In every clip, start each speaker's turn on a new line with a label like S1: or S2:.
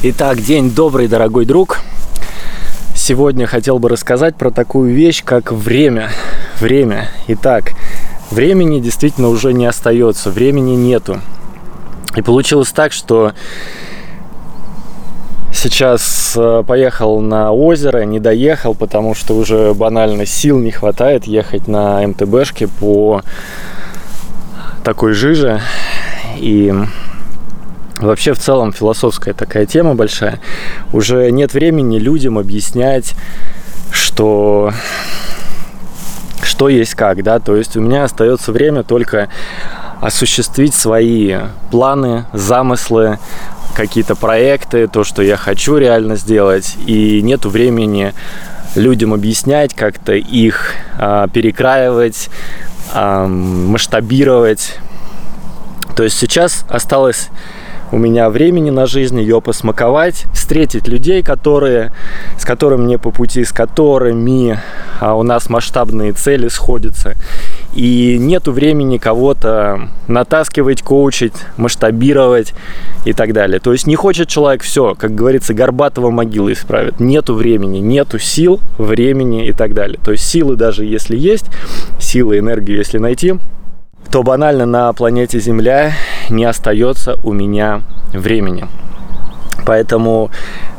S1: Итак, день добрый, дорогой друг. Сегодня хотел бы рассказать про такую вещь, как время. Время. Итак, времени действительно уже не остается, времени нету. И получилось так, что сейчас э, поехал на озеро, не доехал, потому что уже банально сил не хватает ехать на МТБшке по такой жиже. И Вообще, в целом, философская такая тема большая. Уже нет времени людям объяснять, что что есть как, да, то есть у меня остается время только осуществить свои планы, замыслы, какие-то проекты, то, что я хочу реально сделать, и нету времени людям объяснять, как-то их а, перекраивать, а, масштабировать. То есть сейчас осталось у меня времени на жизнь, ее посмаковать, встретить людей, которые, с которыми мне по пути, с которыми а, у нас масштабные цели сходятся. И нету времени кого-то натаскивать, коучить, масштабировать и так далее. То есть не хочет человек все, как говорится, горбатого могилы исправит. Нету времени, нету сил, времени и так далее. То есть силы даже если есть, силы, энергию если найти, то банально на планете Земля не остается у меня времени. Поэтому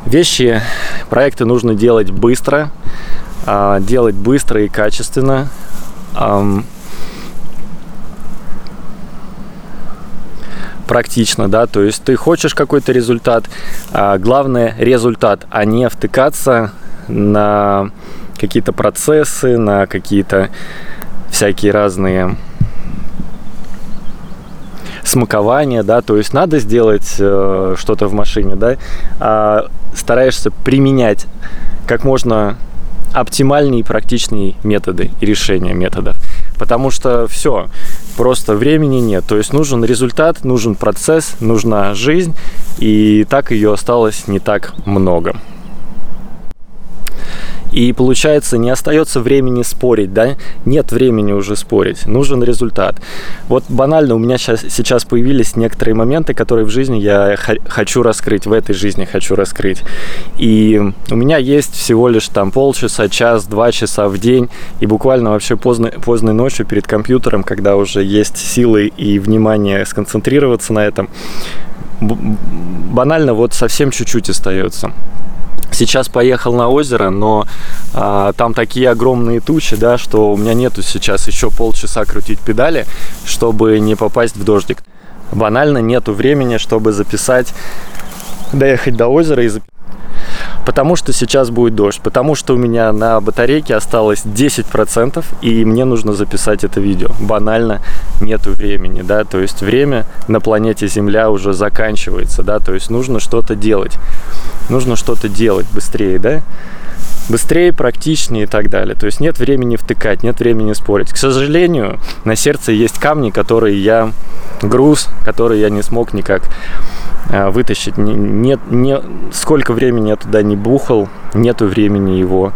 S1: вещи, проекты нужно делать быстро, а, делать быстро и качественно. практично, да, то есть ты хочешь какой-то результат, а главное результат, а не втыкаться на какие-то процессы, на какие-то всякие разные смакование, да, то есть надо сделать э, что-то в машине, да, а стараешься применять как можно оптимальнее и практичнее методы и решения методов. Потому что все, просто времени нет. То есть нужен результат, нужен процесс, нужна жизнь, и так ее осталось не так много. И получается, не остается времени спорить, да? Нет времени уже спорить, нужен результат. Вот банально у меня сейчас, сейчас появились некоторые моменты, которые в жизни я хочу раскрыть, в этой жизни хочу раскрыть. И у меня есть всего лишь там полчаса, час, два часа в день, и буквально вообще поздно, поздной ночью перед компьютером, когда уже есть силы и внимание сконцентрироваться на этом, банально вот совсем чуть-чуть остается. Сейчас поехал на озеро, но а, там такие огромные тучи, да, что у меня нету сейчас еще полчаса крутить педали, чтобы не попасть в дождик. Банально нету времени, чтобы записать, доехать до озера и записать Потому что сейчас будет дождь, потому что у меня на батарейке осталось 10%, и мне нужно записать это видео. Банально нету времени, да, то есть время на планете Земля уже заканчивается, да, то есть нужно что-то делать. Нужно что-то делать быстрее, да быстрее, практичнее и так далее. То есть нет времени втыкать, нет времени спорить. К сожалению, на сердце есть камни, которые я груз, который я не смог никак вытащить. Нет, не, сколько времени я туда не бухал, нету времени его.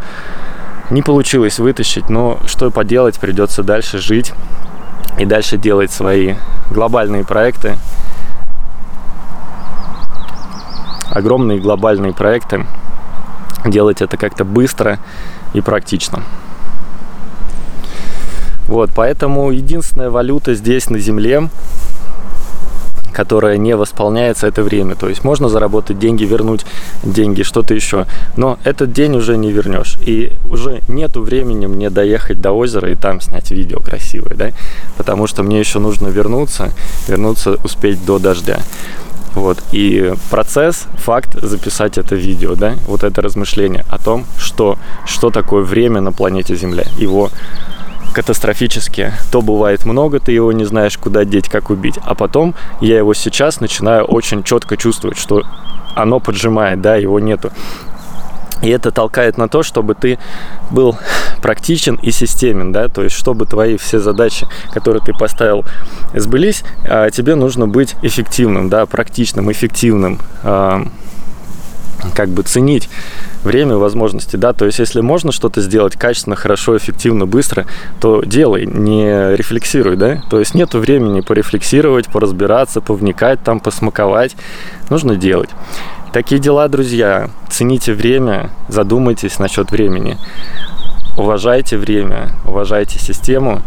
S1: Не получилось вытащить, но что поделать, придется дальше жить и дальше делать свои глобальные проекты. Огромные глобальные проекты. Делать это как-то быстро и практично. Вот, поэтому единственная валюта здесь на Земле которая не восполняется это время. То есть можно заработать деньги, вернуть деньги, что-то еще. Но этот день уже не вернешь. И уже нету времени мне доехать до озера и там снять видео красивое, да? Потому что мне еще нужно вернуться, вернуться успеть до дождя. Вот. И процесс, факт записать это видео, да, вот это размышление о том, что, что такое время на планете Земля, его катастрофически. То бывает много, ты его не знаешь, куда деть, как убить. А потом я его сейчас начинаю очень четко чувствовать, что оно поджимает, да, его нету. И это толкает на то, чтобы ты был практичен и системен, да, то есть чтобы твои все задачи, которые ты поставил, сбылись, а тебе нужно быть эффективным, да, практичным, эффективным, а, как бы ценить время, возможности, да, то есть если можно что-то сделать качественно, хорошо, эффективно, быстро, то делай, не рефлексируй, да, то есть нету времени порефлексировать, поразбираться, повникать там, посмаковать, нужно делать. Такие дела, друзья. Цените время, задумайтесь насчет времени. Уважайте время, уважайте систему,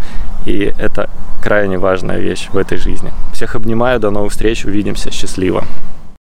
S1: и это крайне важная вещь в этой жизни. Всех обнимаю, до новых встреч, увидимся, счастливо.